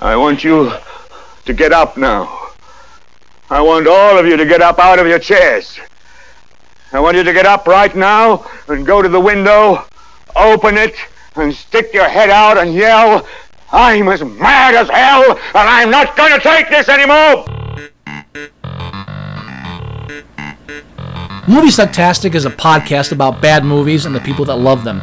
I want you to get up now. I want all of you to get up out of your chairs. I want you to get up right now and go to the window, open it, and stick your head out and yell, I'm as mad as hell, and I'm not going to take this anymore! Movie Sucktastic is a podcast about bad movies and the people that love them.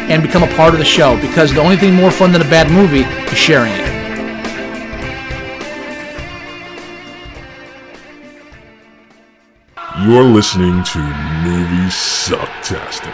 and become a part of the show because the only thing more fun than a bad movie is sharing it. You're listening to Movie Sucktastic.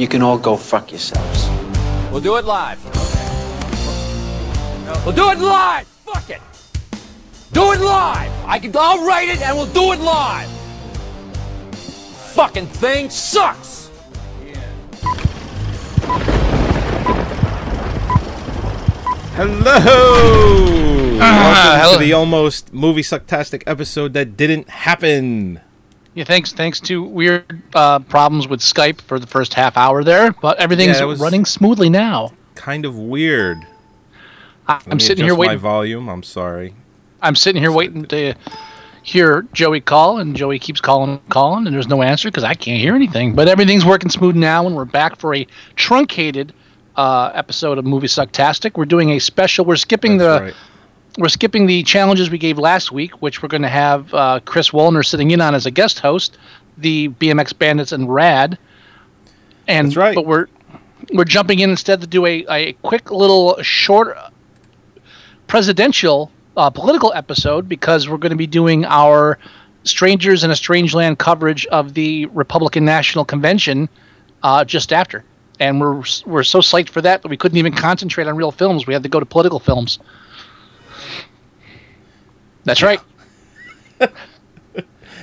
you can all go fuck yourselves. We'll do it live. We'll do it live. Fuck it. Do it live. I can. I'll write it and we'll do it live. Fucking thing sucks. Hello! Ah, Welcome hello. to the almost movie sucktastic episode that didn't happen. Yeah, thanks. Thanks to weird uh, problems with Skype for the first half hour there, but everything's Yeah, running smoothly now. Kind of weird. I, me sitting here adjust my waiting. volume. I'm sorry. I'm sitting here waiting to hear Joey call, and Joey keeps calling, calling, and there's no answer because I can't hear anything. But everything's working smooth now, and we're back for a truncated uh, episode of Movie Sucktastic. We're doing a special. We're skipping That's the right. We're skipping the challenges we gave last week, which we're going to have uh, Chris Wallner sitting in on as a guest host, the BMX Bandits and Rad. And That's right. But we're we're jumping in instead to do a, a quick little short presidential uh, political episode because we're going to be doing our Strangers in a Strange Land coverage of the Republican National Convention uh, just after. And we're we're so psyched for that that we couldn't even concentrate on real films. We had to go to political films. That's right.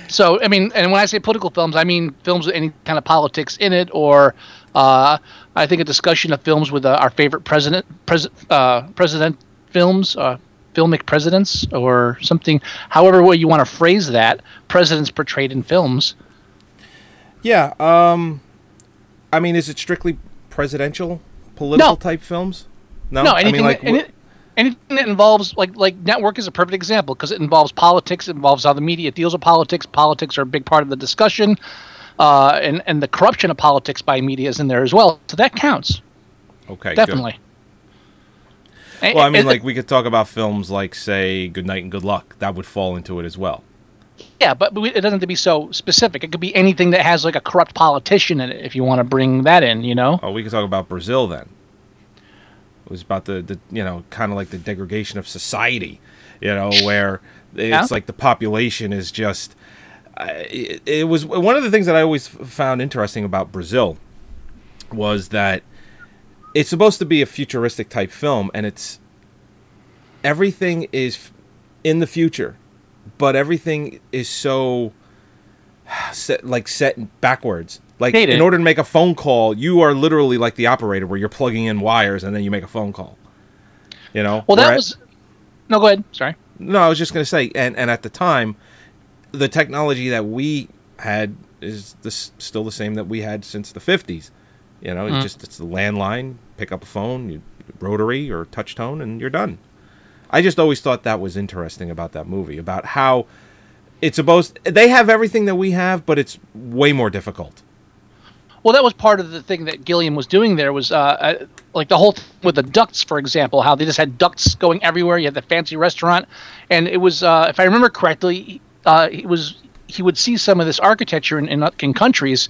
so, I mean, and when I say political films, I mean films with any kind of politics in it, or uh, I think a discussion of films with uh, our favorite president, pres- uh, president films, uh, filmic presidents, or something. However, way you want to phrase that, presidents portrayed in films. Yeah. Um. I mean, is it strictly presidential, political No. type films? No. No, I mean, like, that, any, anything that involves like like Network is a perfect example because it involves politics, it involves how the media deals with politics. Politics are a big part of the discussion, uh, and and the corruption of politics by media is in there as well. So that counts okay. good. definitely. And- Well, I mean, and- like we could talk about films like, say, Good Night and Good Luck. That would fall into it as well. yeah, but we- it doesn't have to be so specific. It could be anything that has like a corrupt politician in it, if you want to bring that in. You know, Oh, we could talk about Brazil then. It was about the, the you know, kind of like the degradation of society, you know, where it's Yeah. like the population is just. It, it was one of the things that I always found interesting about Brazil was that it's supposed to be a futuristic type film, and it's everything is in the future, but everything is so set like set backwards. Like in order to make a phone call, you are literally like the operator, where you're plugging in wires and then you make a phone call. You know. well that at- was. No, go ahead. Sorry. no, I was just gonna say, and and at the time, the technology that we had is this still the same that we had since the 50s. You know, Mm. it's just it's the landline, pick up a phone, you, rotary or touch tone, and you're done. I just always thought that was interesting about that movie, about how it's supposed they have everything that we have, but it's way more difficult. Well, that was part of the thing that Gilliam was doing there was uh, uh, like the whole thing with the ducts, for example, how they just had ducts going everywhere. You had the fancy restaurant, and it was, uh, if I remember correctly, uh, it was he would see some of this architecture in, in, in countries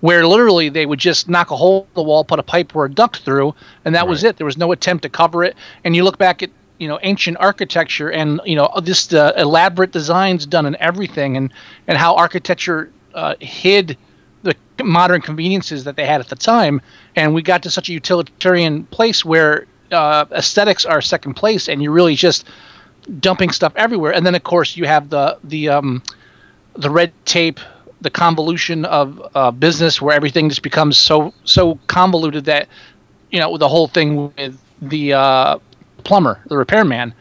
where literally they would just knock a hole in the wall, put a pipe or a duct through, and that was it. There was no attempt to cover it. And you look back at you know ancient architecture and you know just uh, elaborate designs done in everything, and and how architecture uh, hid modern conveniences that they had at the time, and we got to such a utilitarian place where uh, aesthetics are second place, and you're really just dumping stuff everywhere. And then of course you have the the um, the red tape, the convolution of uh, business, where everything just becomes so so convoluted that you know the whole thing with the uh, plumber, the repairman.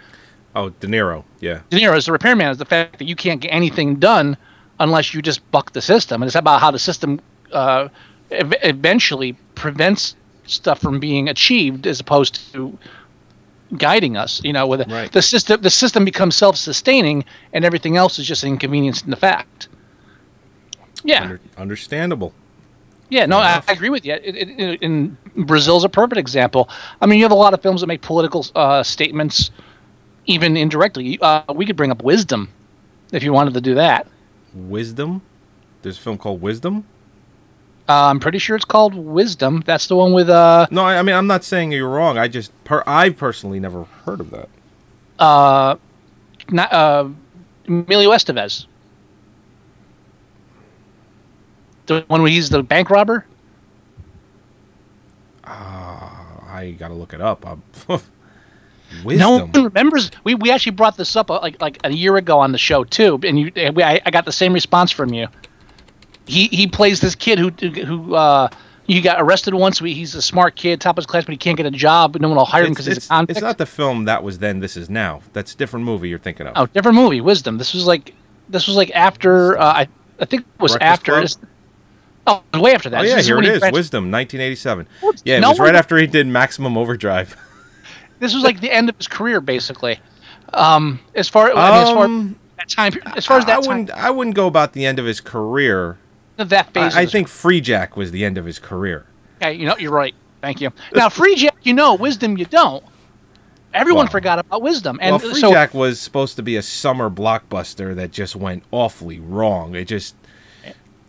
Oh, De Niro, yeah. De Niro as the repairman is the fact that you can't get anything done unless you just buck the system, and it's about how the system uh, ev- eventually prevents stuff from being achieved as opposed to guiding us. You know, with Right. the system, the system becomes self-sustaining, and everything else is just an inconvenience in the fact. Yeah, Under, understandable. yeah, no, I. I agree with you. It, it, it, in Brazil's a perfect example. I mean, you have a lot of films that make political uh, statements, even indirectly. Uh, we could bring up Wisdom, if you wanted to do that. Wisdom. There's a film called Wisdom. Uh, I'm pretty sure it's called Wisdom. That's the one with uh, No, I, I mean I'm not saying you're wrong. I just per, I personally never heard of that. uh, not, uh, Emilio Estevez. The one where he's the bank robber. I gotta look it up. I'm, No one remembers. We, we actually brought this up uh, like like a year ago on the show too, and you we, I, I got the same response from you. He he plays this kid who who uh, he got arrested once. We, he's a smart kid, top of his class, but he can't get a job. But no one will hire him because he's a convict. it's not the film that was then. This is now. That's a different movie you're thinking of. Oh, different movie. Wisdom. This was like this was like after uh, I I think it was Breakfast after. It's- Oh, it was way after that. Oh This yeah, here it he is. branched- Wisdom, 1987. What? Yeah, it No was right one- after he did Maximum Overdrive. This was like the end of his career, basically. Um, as far I mean, as far Um, that time, as far as I that time, wouldn't. I wouldn't go about the end of his career. That. I, I think Free Jack was the end of his career. Okay, you know, you're right. Thank you. Now, Free Jack, you know, Wisdom, you don't. Everyone Well- forgot about Wisdom, and well, Free so Jack was supposed to be a summer blockbuster that just went awfully wrong. It just,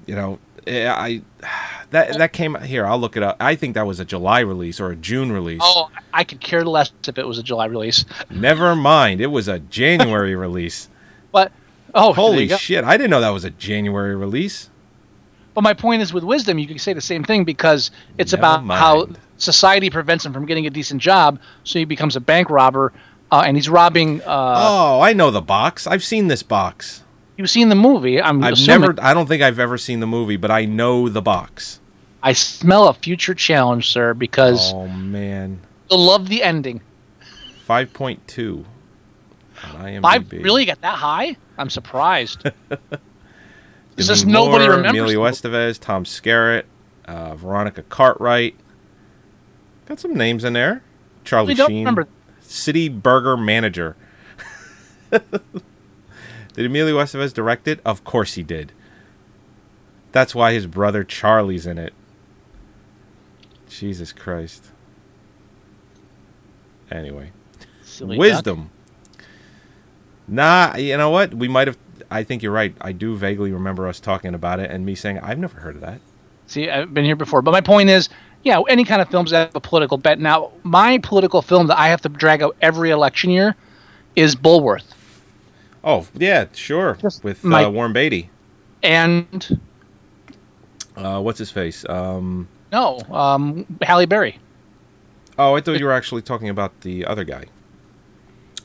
you know, eh, I that that came here. I'll look it up. I think that was a July release or a June release. oh, I could care less if it was a July release. Never mind, it was a January release. But oh, Holy shit! I didn't know that was a January release. But my point is, with Wisdom, you can say the same thing because it's Never about how society prevents him from getting a decent job, so he becomes a bank robber, uh, and he's robbing. Uh, oh, I know the box. I've seen this box. You've seen the movie. I'm I've assuming. never. I don't think I've ever seen the movie, but I know the box. I smell a future challenge, sir, because Oh man, you'll love the ending. five point two. IMDb. really got that high? I'm surprised. It's Demi just nobody Moore, remembers. Emilio Estevez, Tom Skerritt, uh, Veronica Cartwright. Got some names in there. Charlie don't Sheen, remember. City Burger Manager. did Emilio Estevez direct it? Of course he did. That's why his brother Charlie's in it. Jesus Christ. Anyway, Silly duck. wisdom. Nah, you know what? We might have. I think you're right. I do vaguely remember us talking about it and me saying I've never heard of that. See, I've been here before, but my point is, yeah, any kind of films that have a political bet. Now, my political film that I have to drag out every election year is Bulworth. Oh yeah, sure. Just With my- uh, Warren Beatty. and Uh, what's his face? Um, no, um, Halle Berry. oh, I thought you were actually talking about the other guy.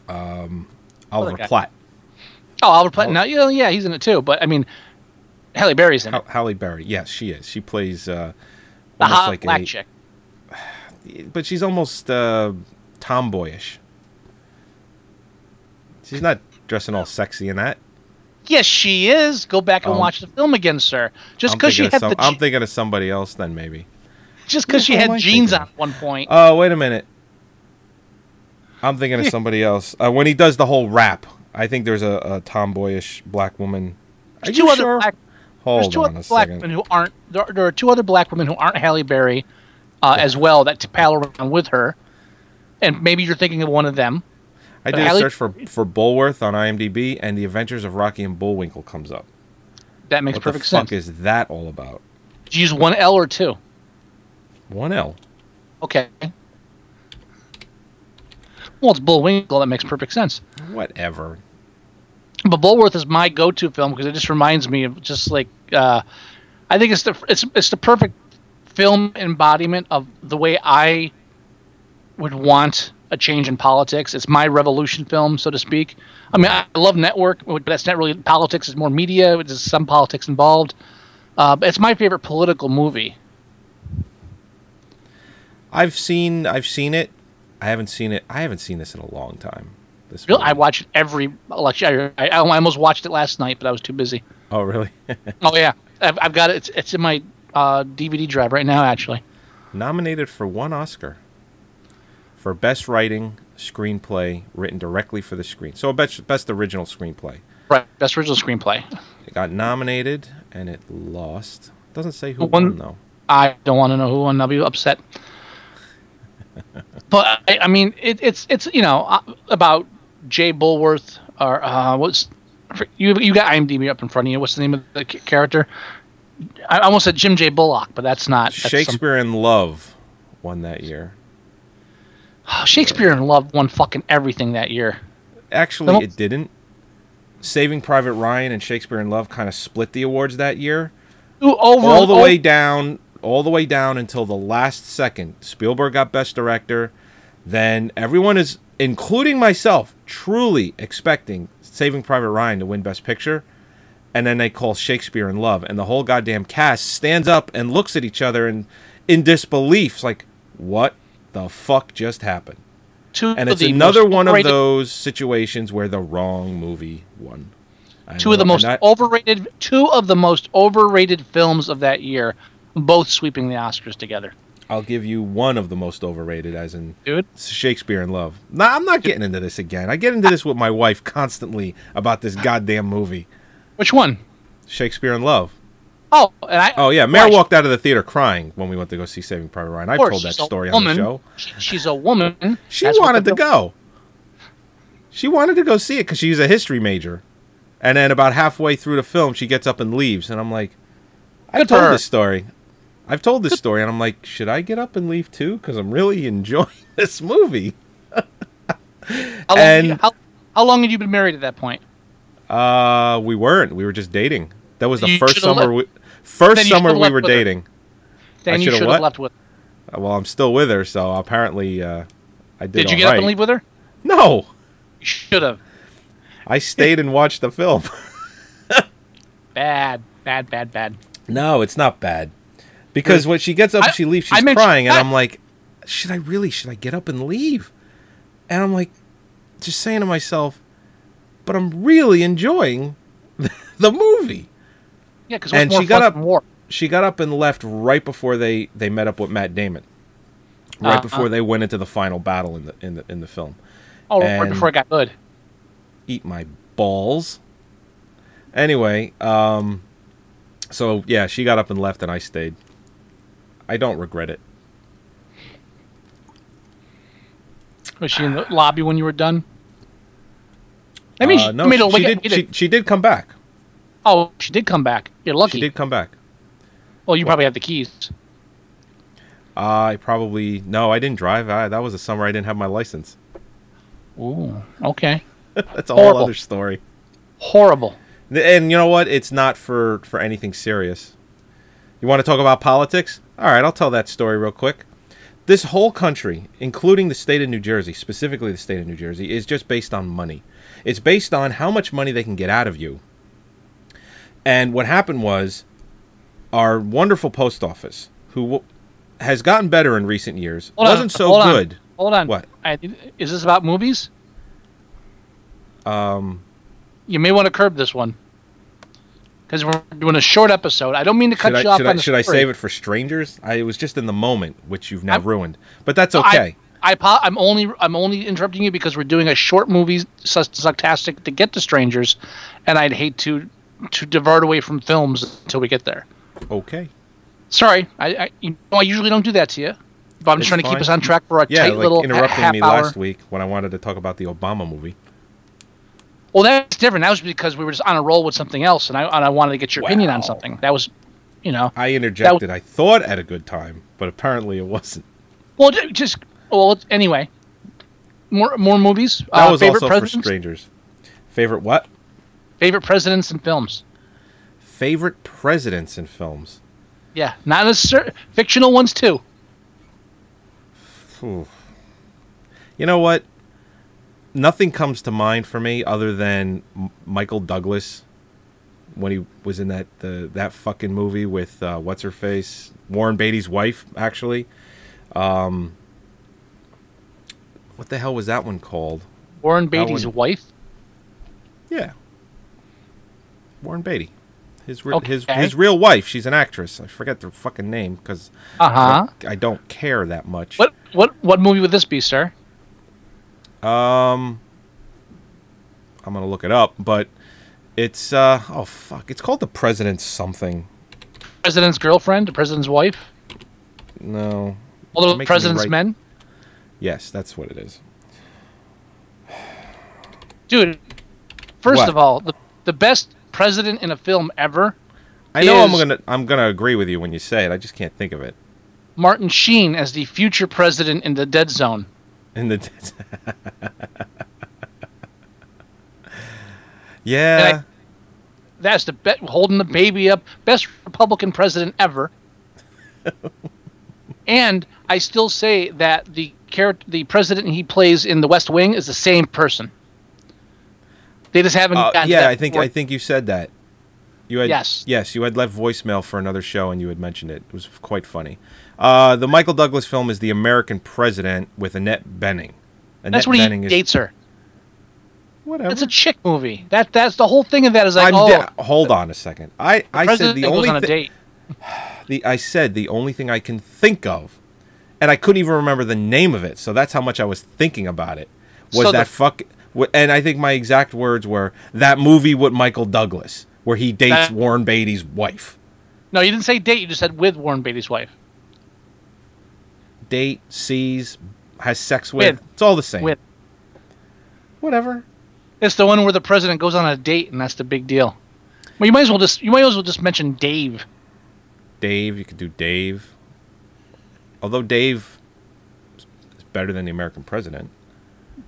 Um, Oliver guy? Platt. Oh, Albert Platt. Now, yeah, yeah, he's in it too. But I mean, Halle Berry's in it. Hal- Halle Berry. Yes, she is. She plays uh, The hot like black a, chick. but she's almost uh, tomboyish. She's not dressing all sexy in that. Yes, she is. Go back and Um, watch the film again, sir. Just because she had some- the I'm thinking of somebody else then maybe. just because she had jeans thinking on at one point. Oh, wait a minute. I'm thinking of somebody else. Uh, when he does the whole rap, I think there's a, a tomboyish black woman. Are There's two other sure? black Hold There's two on other a black second. women who aren't. There, there are two other black women who aren't Halle Berry, uh, as well that pal around with her, and maybe you're thinking of one of them. I did a search for for Bulworth on IMDb, and The Adventures of Rocky and Bullwinkle comes up. That makes What the perfect fuck sense. is that all about? Did you use one L or two? One L. Okay. Well, it's Bullwinkle. That makes perfect sense. Whatever. But Bulworth is my go-to film because it just reminds me of just like uh, I think it's the it's it's the perfect film embodiment of the way I would want a change in politics. It's my revolution film, so to speak. I mean, I love Network, but that's not really politics. It's more media. There's some politics involved. Uh, but it's my favorite political movie. I've seen I've seen it. I haven't seen it. I haven't seen this in a long time. This Really, I watched it every election. I, I almost watched it last night, but I was too busy. Oh really? Oh yeah, I've, I've got it. It's, it's in my uh, DVD drive right now, actually. Nominated for one Oscar. For best writing, screenplay written directly for the screen. So best best original screenplay. Right, best original screenplay. It got nominated and it lost. Doesn't say who One- won though. I don't want to know who won. I'll be upset. but I, I mean, it, it's it's you know uh, about Jay Bulworth or uh, what's you you got IMDb up in front of you. What's the name of the character? I almost said Jim J. Bullock, but that's not that's some- Shakespeare in Love won that year. Shakespeare in Love won fucking everything that year. Actually, it didn't. Saving Private Ryan and Shakespeare in Love kind of split the awards that year. Ooh, over all the oh, way down, all the way down until the last second. Spielberg got Best Director. Then everyone is, including myself, truly expecting Saving Private Ryan to win Best Picture. And then they call Shakespeare in Love, and the whole goddamn cast stands up and looks at each other and in disbelief, it's like, what the fuck just happened? two And it's another one of those situations where the wrong movie won. I two of the most I- overrated two of the most overrated films of that year, both sweeping the Oscars together. I'll give you one of the most overrated, as in Dude, Shakespeare in Love. No, I'm not getting into this again. I get into this with my wife constantly about this goddamn movie, which one? Shakespeare in Love. Oh, and I. Oh yeah, Mare walked out of the theater crying when we went to go see Saving Private Ryan. I've told that story on the show. She- she's a woman. She That's wanted to go. She wanted to go see it because she's a history major, and then about halfway through the film, she gets up and leaves, and I'm like, Good for told her. this story. I've told this story, and I'm like, should I get up and leave too? Because I'm really enjoying this movie. How long, and- you- how, how long had you been married at that point? Uh, we weren't. We were just dating. That was the You first summer. we, first summer we were her. dating. Then you should've should have left with. Uh, Well, I'm still with her, so apparently uh, I did. Did you get up and leave with her? No, You should have. I stayed and watched the film. Bad, bad, bad, bad. no, it's not bad because when she gets up, I- and she leaves. She's crying, and. I'm like, should I really? Should I get up and leave? And I'm like, just saying to myself, but I'm really enjoying the movie. Yeah, because And more she got up- war. she got up and left right before they they met up with Matt Damon. Right Uh, before uh. they went into the final battle in the in the in the film. Oh, right before it got good. Eat my balls. Anyway, um so yeah, she got up and left and I stayed. I don't regret it. Was she in the lobby when you were done? I mean, Uh, she no, she, she did she, she did come back. Oh, she did come back. You're lucky. She did come back. Well, you probably have the keys. I probably no, I didn't drive. I, that was a summer I didn't have my license. Ooh, okay. That's a whole other story. Horrible. And you know what? It's not for for anything serious. You want to talk about politics? All right, I'll tell that story real quick. This whole country, including the state of New Jersey, specifically the state of New Jersey, is just based on money. It's based on how much money they can get out of you. And what happened was our wonderful post office, who w- has gotten better in recent years, Hold on, wasn't so hold on. Hold on. What? I, is this about movies? Um, You may want to curb this one. Because we're doing a short episode. I don't mean to cut Should you I, off should, on I, should I save it for strangers? I it was just in the moment, which you've now I'm- ruined. But that's okay. I, I, am only I'm only interrupting you because we're doing a short movie sucktastic to get to strangers, and I'd hate to to divert away from films until we get there. okay. Sorry, I I, you know, I usually don't do that to you, but I'm just It's trying to keep us on track for a Yeah, tight like little interrupting me hour. last week when I wanted to talk about the Obama movie. Well, that's different. That was because we were just on a roll with something else, and I and I wanted to get your opinion on something. That was, you know, I interjected. I thought at a good time, but apparently it wasn't. well, just well, anyway. More more movies. That uh, was favorite also for presidents. strangers. Favorite what? Favorite presidents and films. Favorite presidents in films. Yeah, not necessarily fictional ones too. You know what? Nothing comes to mind for me other than Michael Douglas when he was in that the that fucking movie with uh, what's her face Warren Beatty's wife actually. Um, what the hell was that one called? Warren Beatty's one- wife. Yeah, Warren Beatty. His re- his Okay. his real wife. She's an actress. I forget their fucking name because Uh huh. I don't care that much. What what what movie would this be, sir? Um, I'm gonna look it up, but it's uh oh fuck, it's called the President's something. President's girlfriend, the president's wife, No, all the president's write- men. yes, that's what it is. Dude, first What? of all, the the best president in a film ever, I know I'm gonna I'm gonna agree with you when you say it. I just can't think of it. Martin Sheen as the future president in the Dead Zone. In the yeah, That's the bet holding the baby up, best Republican president ever. and I still say that the character, the president he plays in The West Wing, is the same person. They just haven't. Uh, yeah. I think point. I think you said that. You had Yes. yes, you had left voicemail for another show and you had mentioned it. It was quite funny. Uh, the Michael Douglas film is The American President with Annette Bening. Annette That's when he Bening is- dates her. Whatever. It's a chick movie. That that's the whole thing of that is like I'm oh, hold on a second. I, I said the only on a thi- date. the I said the only thing I can think of, and I couldn't even remember the name of it. So that's how much I was thinking about it. Was So that the- fuck? And I think my exact words were that movie with Michael Douglas, where he dates That- Warren Beatty's wife. No, you didn't say date. You just said with Warren Beatty's wife. Date, sees, has sex with. With. It's all the same. With. Whatever. It's the one where the president goes on a date, and that's the big deal. Well, you might as well just you might as well just mention Dave. Dave, you could do Dave. Although Dave is better than the American president.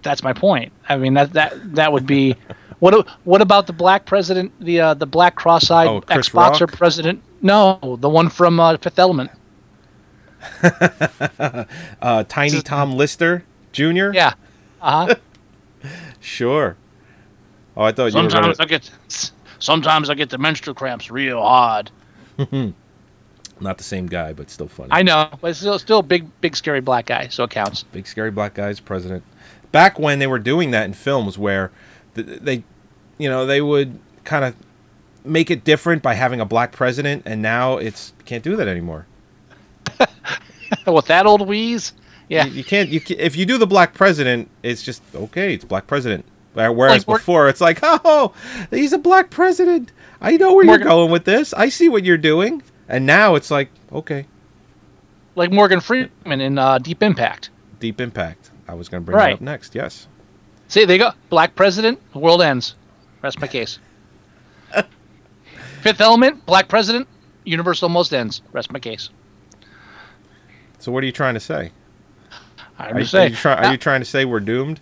That's my point. I mean that that that would be. what what about the black president? The uh, the black cross-eyed Oh, ex-boxer Rock? president? No, the one from uh, Fifth Element. Uh, Tiny Tom Lister Jr. Yeah. Uh huh. Sure. Oh, I thought you were sometimes I get sometimes I get the menstrual cramps real hard. not the same guy, but still funny. I know, but still still big big scary black guy, so it counts. Big scary black guy's president. Back when they were doing that in films, where they, you know, they would kind of make it different by having a black president, and now it's can't do that anymore. With that old wheeze, yeah. You, you can't. You ca if you do the black president, it's just okay. It's black president. Whereas Like, before, it's like, oh, he's a black president. I know where Morgan- you're going with this. I see what you're doing. And now it's like, okay, like Morgan Freeman in uh, Deep Impact. Deep Impact. I was going to bring Right. that up next. Yes. See, they go black president, the world ends. Rest my case. Fifth Element, black president, universe almost ends. Rest my case. So what are you trying to say? I'm Are, you, just are, you try, are you trying to say we're doomed?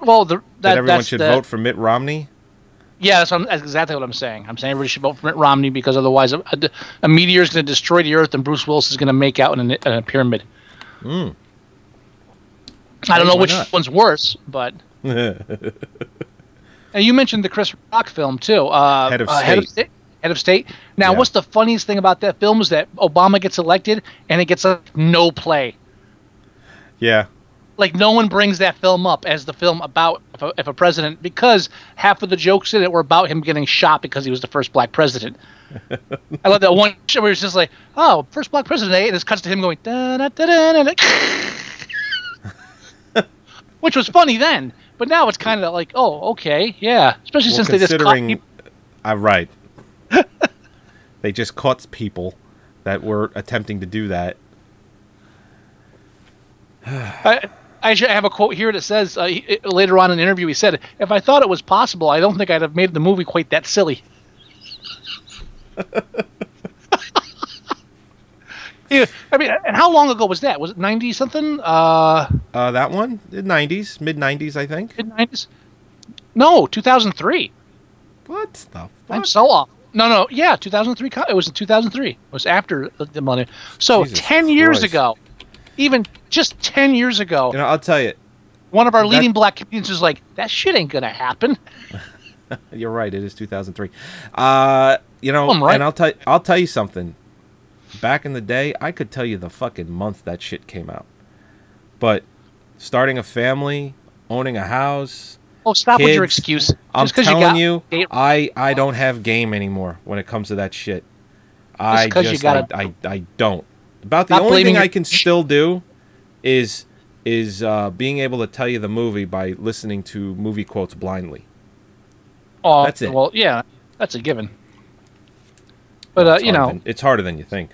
well, the, that, That, everyone should the- vote for Mitt Romney? Yeah, that's, what that's exactly what I'm saying. I'm saying everybody should vote for Mitt Romney because otherwise a, a, a meteor is going to destroy the Earth and Bruce Willis is going to make out in a, in a pyramid. I don't know why which not? one's worse, but. And you mentioned the Chris Rock film too. Uh, Head of uh, Head of State. Head of State. Now, Yeah. what's the funniest thing about that film is that Obama gets elected and it gets like no play. yeah. like no one brings that film up as the film about if a, if a president because half of the jokes in it were about him getting shot because he was the first black president. I love that one show where it's just like, oh, first black president, eh? and it cuts to him going, da, da, da, da, da, which was funny then, but now it's kind of like, oh, okay, yeah, especially Well, since they just caught considering, people. uh, right, they just caught people that were attempting to do that. I, I have a quote here that says uh, he, later on in an interview he said, "If I thought it was possible, I don't think I'd have made the movie quite that silly." yeah, I mean, and how long ago was that? Was it ninety something? Uh, Uh, that one, the '90s, mid '90s, I think. mid nineties? No, two thousand three. What the fuck? I'm so off. No, no, yeah, two thousand three. It was in two thousand three. It was after the, the money. So Jesus ten years Christ. ago, even just ten years ago, You know, I'll tell you, one of our that- leading black comedians was like, "That shit ain't gonna happen." You're right. It is 2003. Uh, you know, right. and I'll tell I'll tell you something. Back in the day, I could tell you the fucking month that shit came out. But starting a family, owning a house, Oh, stop with your Kids, excuse. I'm Just telling got you, I I don't have game anymore when it comes to that shit. I you just gotta- I, I I don't. About the only thing I can still do is is uh, being able to tell you the movie by listening to movie quotes blindly. oh, that's it. Well, yeah, that's a given. But uh, you know, than- it's harder than you think.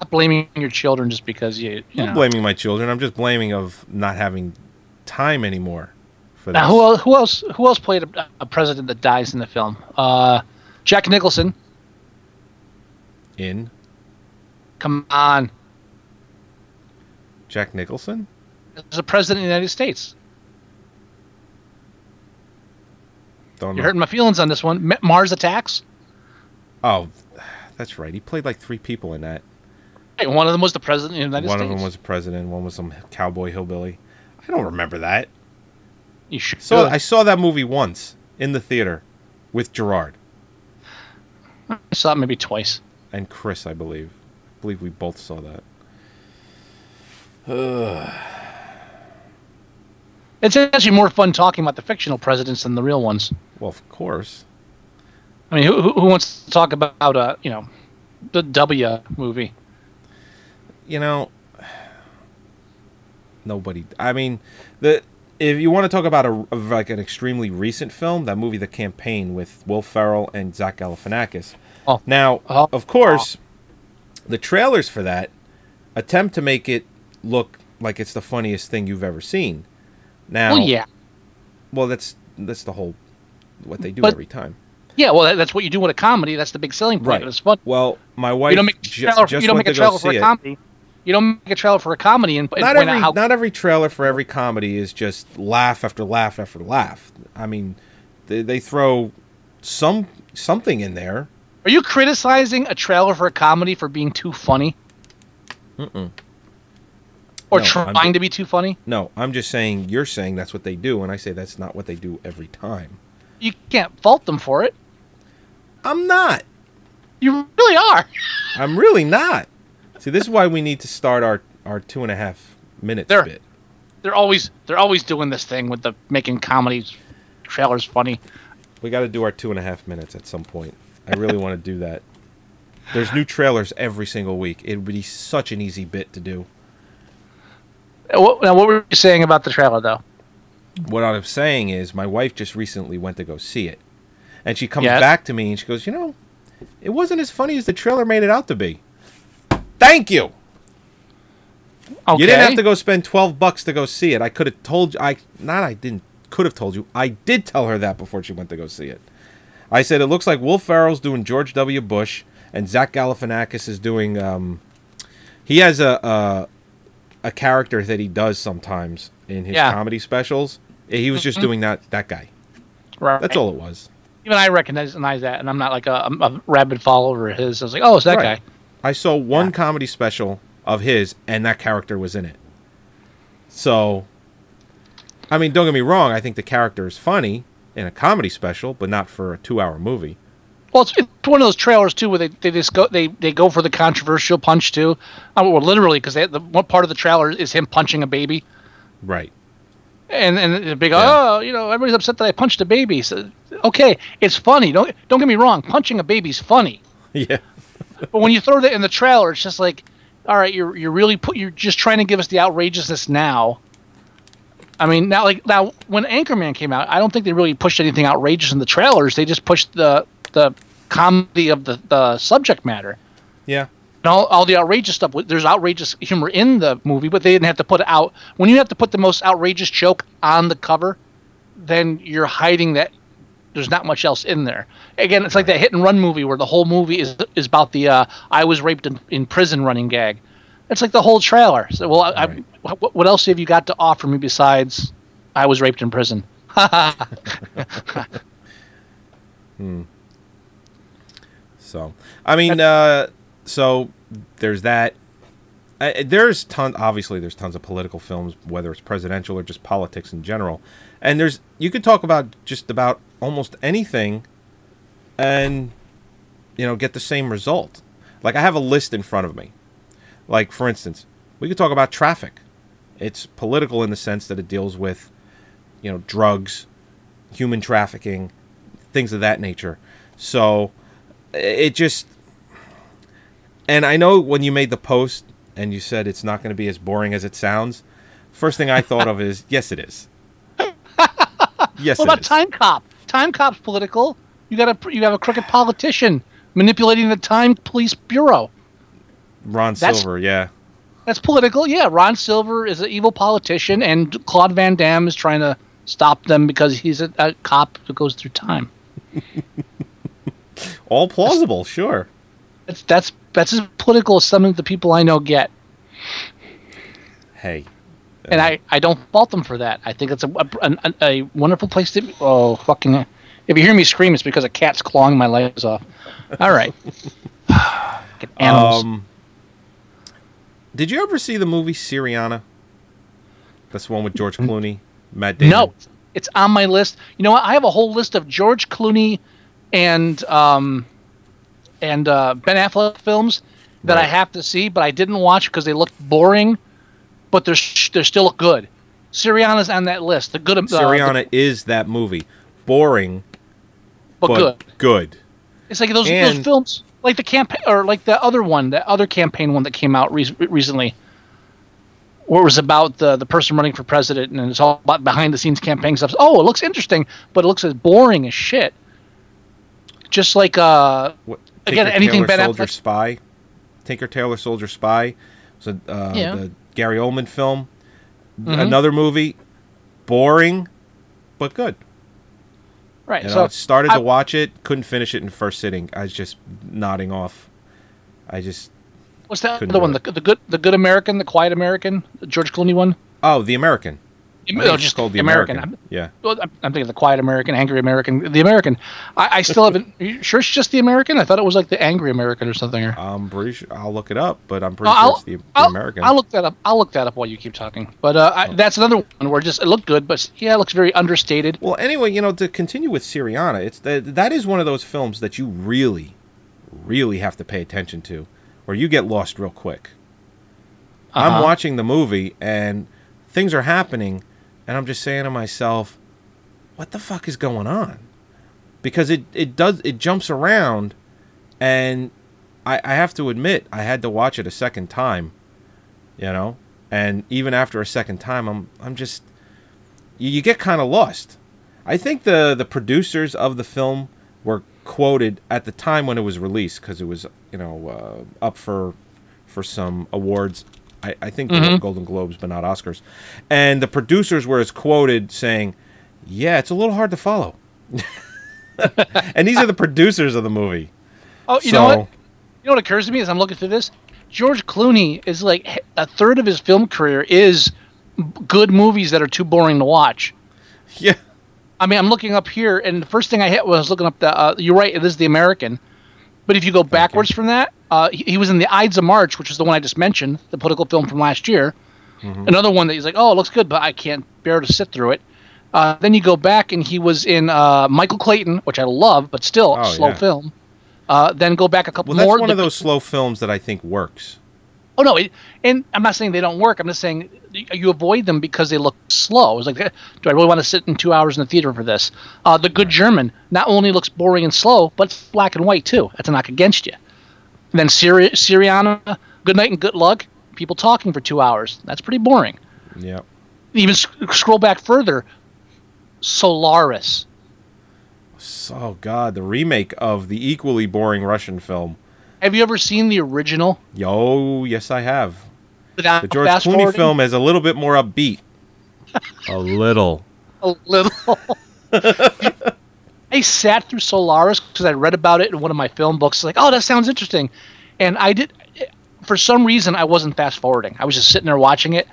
not blaming your children just because you. you I'm know. not blaming my children. I'm just blaming of not having time anymore for. Now, who else? Who else? Who else played a, a president that dies in the film? Uh, Jack Nicholson. In Come on, Jack Nicholson? as a president of the United States. Don't You're know. hurting my feelings on this one. Ma- Mars Attacks. Oh, that's right. He played like three people in that. Hey, one of them was the president of the United one States. of them was the president. One was some cowboy hillbilly. I don't remember that. You should. So I saw that movie once in the theater with Gerard I saw it maybe twice. and Chris, I believe. I believe we both saw that. It's actually more fun talking about the fictional presidents than the real ones. Well, of course. I mean, who, who who wants to talk about uh, you know, the W movie? You know, nobody. I mean, the if you want to talk about a of like an extremely recent film, that movie, The Campaign, with Will Ferrell and Zach Galifianakis. Oh. Now, Oh. of course, the trailers for that attempt to make it look like it's the funniest thing you've ever seen. Now, Well, yeah, well, that's that's the whole what they do But- every time. yeah. Well, that's what you do with a comedy. That's the big selling point. Right. It's fun. Well, my wife You don't make a trailer. just you don't make a trailer for a it. You don't make a trailer for a comedy and, and not point every out how. not every trailer for every comedy is just laugh after laugh after laugh. I mean, they, they throw some something in there. Are you criticizing a trailer for a comedy for being too funny? Mm-mm. Or No, I'm trying to be too funny? No, I'm just saying you're saying that's what they do, and I say that's not what they do every time. You can't fault them for it. I'm not. You really are. I'm really not. See, this is why we need to start our our two and a half minutes There. bit. They're always they're always doing this thing with the making comedies trailers funny. We got to do our two and a half minutes at some point. I really want to do that. There's new trailers every single week. It would be such an easy bit to do. Uh, What, now, what were you saying about the trailer though? what I'm saying is my wife just recently went to go see it. And she comes Yes. back to me and she goes, "You know, it wasn't as funny as the trailer made it out to be." Thank you. Okay. You didn't have to go spend 12 bucks to go see it. I could have told you I not I didn't could have told you. I did tell her that before she went to go see it. I said it looks like Will Ferrell's doing George W. Bush and Zach Galifianakis is doing um he has a a, a character that he does sometimes in his Yeah. Mm-hmm. comedy specials. He was just doing that that guy. Right. That's all it was. Even I recognize that, and I'm not like a, a rabid follower of his. I was like, oh, it's that Right. guy. I saw one comedy special of his, and that character was in it. So, I mean, don't get me wrong. I think the character is funny in a comedy special, but not for a two-hour movie. Well, it's, it's one of those trailers too, where they, they just go they, they go for the controversial punch too. Uh, well, literally, because the one part of the trailer is him punching a baby. Right. and and the big Yeah. oh you know everybody's upset that I punched a baby. So, okay, it's funny. Don't don't get me wrong. Punching a baby's funny. Yeah. But when you throw that in the trailer, it's just like, all right, you're you're really put you're just trying to give us the outrageousness now. I mean, now like now when Anchorman came out, I don't think they really pushed anything outrageous in the trailers. They just pushed the the comedy of the the subject matter. Yeah. And all, all the outrageous stuff. There's outrageous humor in the movie, but they didn't have to put it out. When you have to put the most outrageous joke on the cover, then you're hiding that there's not much else in there. Again, it's like that hit and run movie where the whole movie is is about the uh, I was raped in, in prison running gag. It's like the whole trailer. So, well, I, Right. I, what, else have you got to offer me besides I was raped in prison? So, I mean, uh, so there's that. Uh, there's ton. Obviously, there's tons of political films, whether it's presidential or just politics in general. And there's you could talk about just about almost anything, and you know get the same result. Like I have a list in front of me. Like for instance, we could talk about traffic. It's political in the sense that it deals with, you know, drugs, human trafficking, things of that nature. So it just and I know when you made the post and you said it's not going to be as boring as it sounds. First thing I thought of is yes, it is. Yes, What about is. Time Cop? Time Cop's political. You got a you have a crooked politician manipulating the Time Police Bureau. Ron That's- Silver, yeah, That's political. Yeah, Ron Silver is an evil politician, and Claude Van Damme is trying to stop them because he's a, a cop who goes through time. all plausible, sure. That's that's that's as political as some of the people I know get, Hey, and I, I don't fault them for that. I think it's a a, a, a wonderful place to. Oh fucking! If you hear me scream, it's because a cat's clawing my legs off. All right. Animals. um, did you ever see the movie Syriana? That's the one with George Clooney, Matt Damon. No, it's on my list. You know what? I have a whole list of George Clooney and um, and uh, Ben Affleck films that I have to see, but I didn't watch because they looked boring. But they're sh- they're still good. Syriana's on that list. The good, uh, the- is that movie. Boring, but, but good. good. It's like those And- those films, like the campaign, or like the other one, the other campaign one that came out re- recently, where it was about the the person running for president, and it's all about behind the scenes campaign stuff. Oh, it looks interesting, but it looks as boring as shit. Just like uh, What, Again, Tinker anything Tailor Ben Soldier Affleck- Spy, Tinker Tailor Soldier Spy, was a, uh, Yeah. the Gary Oldman film. Mhm. Another movie, boring, but good. right. You know, so I started I- to watch it, couldn't finish it in first sitting. I was just nodding off. I just what's that other one? it. The, the good the good American, the quiet American, the George Clooney one. oh, The American. No, just called The American. American. Yeah. Well, I'm, I'm thinking the quiet American, angry American, the American. I, I still haven't. Are you sure it's just the American? I thought it was like the angry American or something. Or I'm pretty sure I'll look it up, but I'm pretty No, sure I'll, it's the, the I'll, American. I'll look that up. I'll look that up while you keep talking. But uh, I, that's another one where just it looked good, but yeah, it looks very understated. Well, anyway, you know, to continue with Syriana, it's that that is one of those films that you really, really have to pay attention to, where you get lost real quick. I'm Uh-huh. watching the movie and things are happening, and I'm just saying to myself, "What the fuck is going on?" Because it it does it jumps around, and I I have to admit I had to watch it a second time, you know, and even after a second time, I'm I'm just you, you get kind of lost. I think the the producers of the film were quoted at the time when it was released because it was you know uh, up for for some awards. I, I think were Golden Globes, but not Oscars. And the producers were as quoted saying, "Yeah, it's a little hard to follow." and these are the producers of the movie. Oh, you so, know what? You know what occurs to me as I'm looking through this? George Clooney is like a third of his film career is good movies that are too boring to watch. Yeah. I mean, I'm looking up here, and the first thing I hit was looking up the. Uh, you're right, it is the American. But if you go backwards from that, uh, he, he was in the Ides of March, which is the one I just mentioned, the political film from last year. Another one that he's like, oh, it looks good, but I can't bear to sit through it. Uh, then you go back, and he was in uh, Michael Clayton, which I love, but still Oh, slow yeah. film. Uh, then go back a couple Well, that's more. one of those slow films that I think works. Oh no, it, and I'm not saying they don't work. I'm just saying you avoid them because they look slow. It's like, do I really want to sit in two hours in the theater for this? Uh, the Good German not only looks boring and slow, but it's black and white too. That's a knock against you. And then Syri- Syriana, Good Night and Good Luck, people talking for two hours. That's pretty boring. Yeah. Even sc- scroll back further, Solaris. Oh God, the remake of the equally boring Russian film. Have you ever seen the original? Yo, yes, I have. Without The George Clooney film is a little bit more upbeat. a little. a little. I sat through Solaris because I read about it in one of my film books. Like, oh, that sounds interesting, and I did. For some reason, I wasn't fast forwarding. I was just sitting there watching it,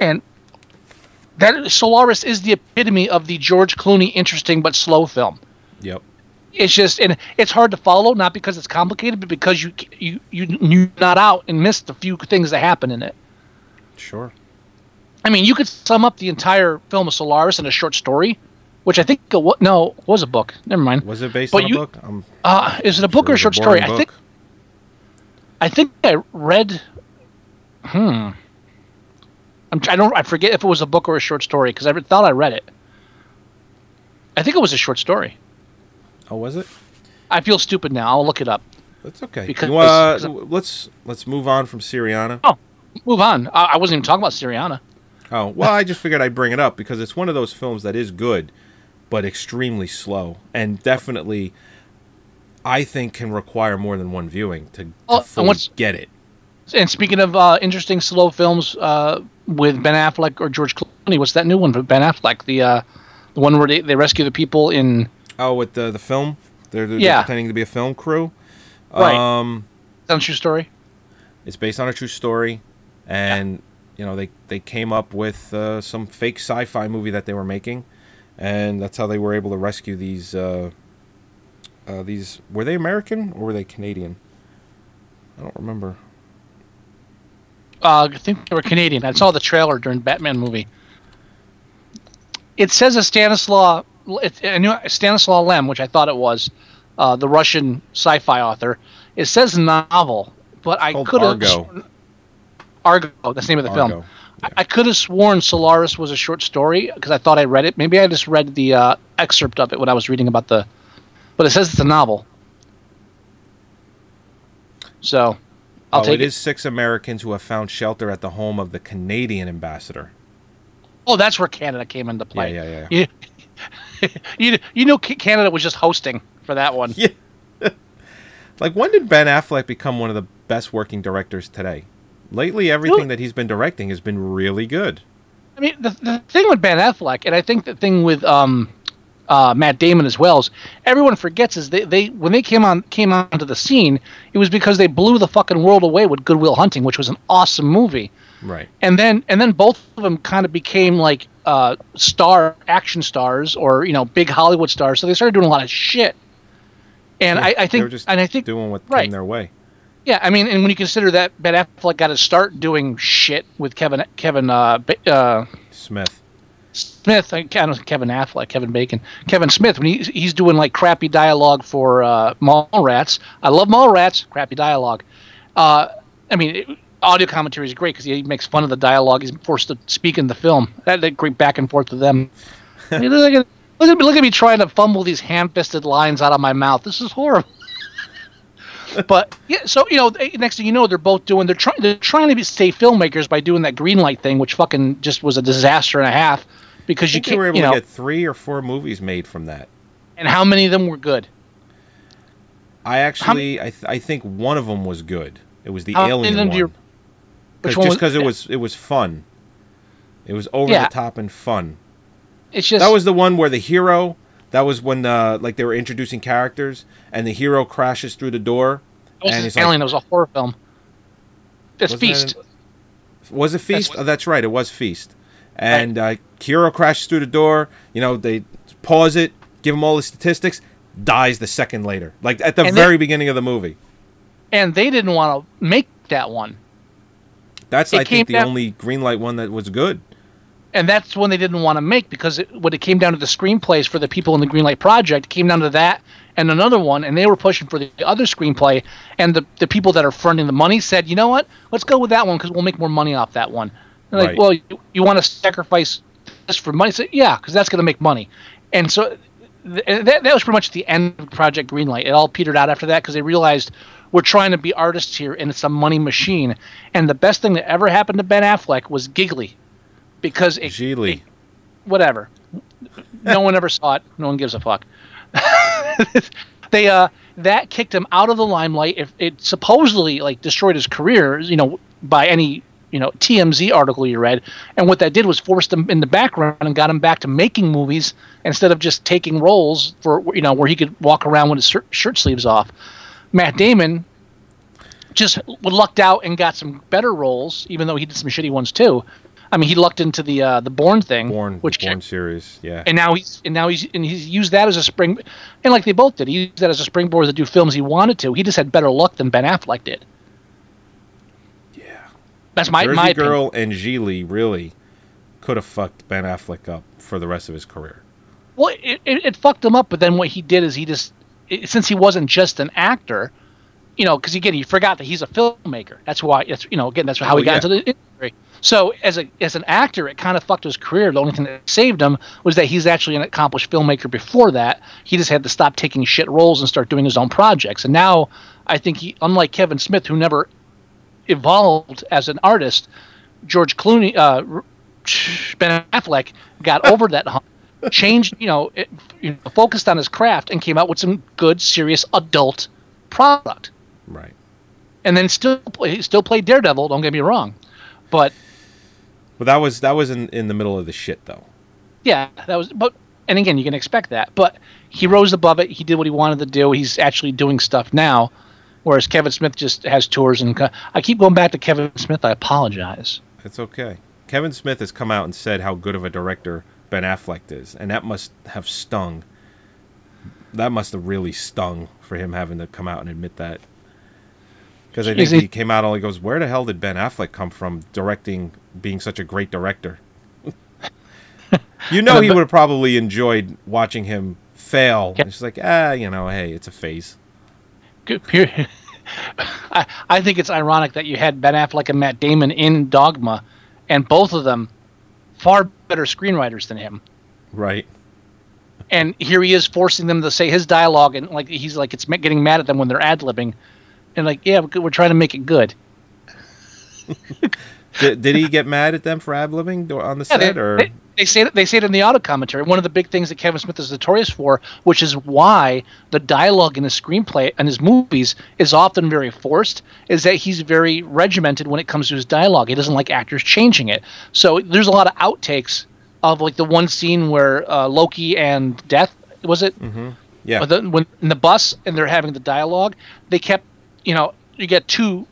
and that Solaris is the epitome of the George Clooney interesting but slow film. Yep. It's just and it's hard to follow, not because it's complicated, but because you you you you not out and missed a few things that happen in it. Sure. I mean, you could sum up the entire film of Solaris in a short story, which I think it wa- no it was a book. Never mind. Was it based But on you- a book? I'm Uh, is it a book sure or a short story? boring I think. I think I read. Hmm. I'm, I don't. I forget if it was a book or a short story because I thought I read it. I think it was a short story. Oh, was it? I feel stupid now. I'll look it up. That's okay. Because- uh, let's let's move on from Syriana. Oh, move on. I, I wasn't even talking about Syriana. Oh, well, I just figured I'd bring it up because it's one of those films that is good, but extremely slow, and definitely, I think, can require more than one viewing to, to Oh, fully get it. And speaking of uh, interesting slow films uh, with Ben Affleck or George Clooney, what's that new one with Ben Affleck? The uh, the one where they, they rescue the people in Oh, with the the film, they're, they're Yeah. pretending to be a film crew. Right. Um, Sound True Story. it's based on a true story, and you know they they came up with uh, some fake sci-fi movie that they were making, and that's how they were able to rescue these. Uh, uh, these were they American or were they Canadian? I don't remember. Uh, I think they were Canadian. I saw the trailer during Batman movie. It says a Stanislaw, it, I knew Stanislaw Lem, which I thought it was, uh, the Russian sci-fi author. It says novel, but I could have Argo. Argo. That's the name of the film. I, I could have sworn Solaris was a short story because I thought I read it. Maybe I just read the uh, excerpt of it when I was reading about the, but it says it's a novel. So, I'll oh, take it is six Americans who have found shelter at the home of the Canadian ambassador. Oh, that's where Canada came into play. Yeah, yeah, You, you, you know, Canada was just hosting for that one. Yeah. Like when did Ben Affleck become one of the best working directors today? Lately, everything that he's been directing has been really good. I mean, the, the thing with Ben Affleck, and I think the thing with um, uh, Matt Damon as well, is everyone forgets is they, they when they came on came onto the scene, it was because they blew the fucking world away with Good Will Hunting, which was an awesome movie. Right. and then and then both of them kind of became like uh, star action stars or you know big Hollywood stars. So they started doing a lot of shit. And I, I they think just and I think doing what right. came their way. Yeah, I mean, and when you consider that Ben Affleck got to start doing shit with Kevin Kevin uh, uh, Smith. Smith, I don't know, Kevin Affleck, Kevin Bacon, Kevin Smith, when he, he's doing like crappy dialogue for uh, Mallrats. I love Mallrats, crappy dialogue. Uh, I mean, it, audio commentary is great because he makes fun of the dialogue. He's forced to speak in the film. That, that great back and forth with them. Look, at, look at me, look at me trying to fumble these ham-fisted lines out of my mouth. This is horrible. But yeah, so you know, next thing you know, they're both doing. They're trying. They're trying to be, stay filmmakers by doing that green light thing, which fucking just was a disaster and a half. Because I you can't, were able you know, to get three or four movies made from that. and how many of them were good? I actually, I, th- I think one of them was good. It was the uh, How Alien of them do you- one. Which one just because it was it was fun. It was over Yeah. the top and fun. It's just That was the one where the hero. That was when uh, like they were introducing characters, and the hero crashes through the door, it and he's Alien. like, it was a horror film. It's Feast. Was it Feast? what- oh, that's right. It was Feast. And uh, Hero crashes through the door. You know, they pause it, give him all the statistics, dies the second later. Like at the And they- very beginning of the movie. and they didn't want to make that one, That's it I think the down- only green light one that was good. And that's one they didn't want to make because it, when it came down to the screenplays for the people in the Greenlight Project, it came down to that and another one, and they were pushing for the other screenplay. And the the people that are fronting the money said, you know what, let's go with that one because we'll make more money off that one. And like, well, you, you want to sacrifice this for money? So, yeah, because that's going to make money. And so th- that, that was pretty much the end of Project Greenlight. It all petered out after that because they realized we're trying to be artists here and it's a money machine. And the best thing that ever happened to Ben Affleck was Giggly because it, Gigli. it- whatever. no one ever saw it. No one gives a fuck. they uh that kicked him out of the limelight. If it supposedly like destroyed his career, you know, by any you know TMZ article you read, and what that did was forced him in the background and got him back to making movies instead of just taking roles for you know where he could walk around with his shirt sleeves off. Matt Damon just lucked out and got some better roles, even though he did some shitty ones too. I mean, he lucked into the uh, the Bourne thing, Bourne, which Bourne series. Yeah. and now he's and now he's and he's used that as a spring, and like they both did, he used that as a springboard to do films he wanted to. He just had better luck than Ben Affleck did. yeah. That's my Jersey my opinion. Girl and Gigli really could have fucked Ben Affleck up for the rest of his career. Well, it, it, it fucked him up, but then what he did is he just it, since he wasn't just an actor, you know, because again he forgot that he's a filmmaker. That's why that's you know again that's how Oh, he got yeah. into the industry. So as a as an actor, it kind of fucked his career. The only thing that saved him was that he's actually an accomplished filmmaker. Before that, he just had to stop taking shit roles and start doing his own projects. And now I think he, unlike Kevin Smith, who never evolved as an artist, George Clooney, uh, Ben Affleck got over that hump, changed, you know, it, you know, focused on his craft and came out with some good, serious adult product. Right. And then still play, still played Daredevil. Don't get me wrong, but But that was that was in, in the middle of the shit though. yeah, that was. But and again, you can expect that. But he rose above it. He did what he wanted to do. He's actually doing stuff now, whereas Kevin Smith just has tours. And co- I keep going back to Kevin Smith. I apologize. It's okay. Kevin Smith has come out and said how good of a director Ben Affleck is, and that must have stung. That must have really stung for him having to come out and admit that. Because I think he- he came out and he goes, "Where the hell did Ben Affleck come from directing, being such a great director?" you know, he would have probably enjoyed watching him fail. Yeah. It's like, ah, you know, hey, it's a phase. Good- here- I, I think it's ironic that you had Ben Affleck and Matt Damon in Dogma, and both of them far better screenwriters than him. Right. And here he is forcing them to say his dialogue, and like he's like it's getting mad at them when they're ad libbing, and like yeah, we're, we're trying to make it good. did, did he get mad at them for ad libbing on the Yeah, they, set, or they, they say it, they say it in the auto commentary. One of the big things that Kevin Smith is notorious for, which is why the dialogue in his screenplay and his movies is often very forced, is that he's very regimented when it comes to his dialogue. He doesn't like actors changing it. So there's a lot of outtakes of like the one scene where uh, Loki and Death was it yeah, But then when in the bus and they're having the dialogue, they kept, you know, you get two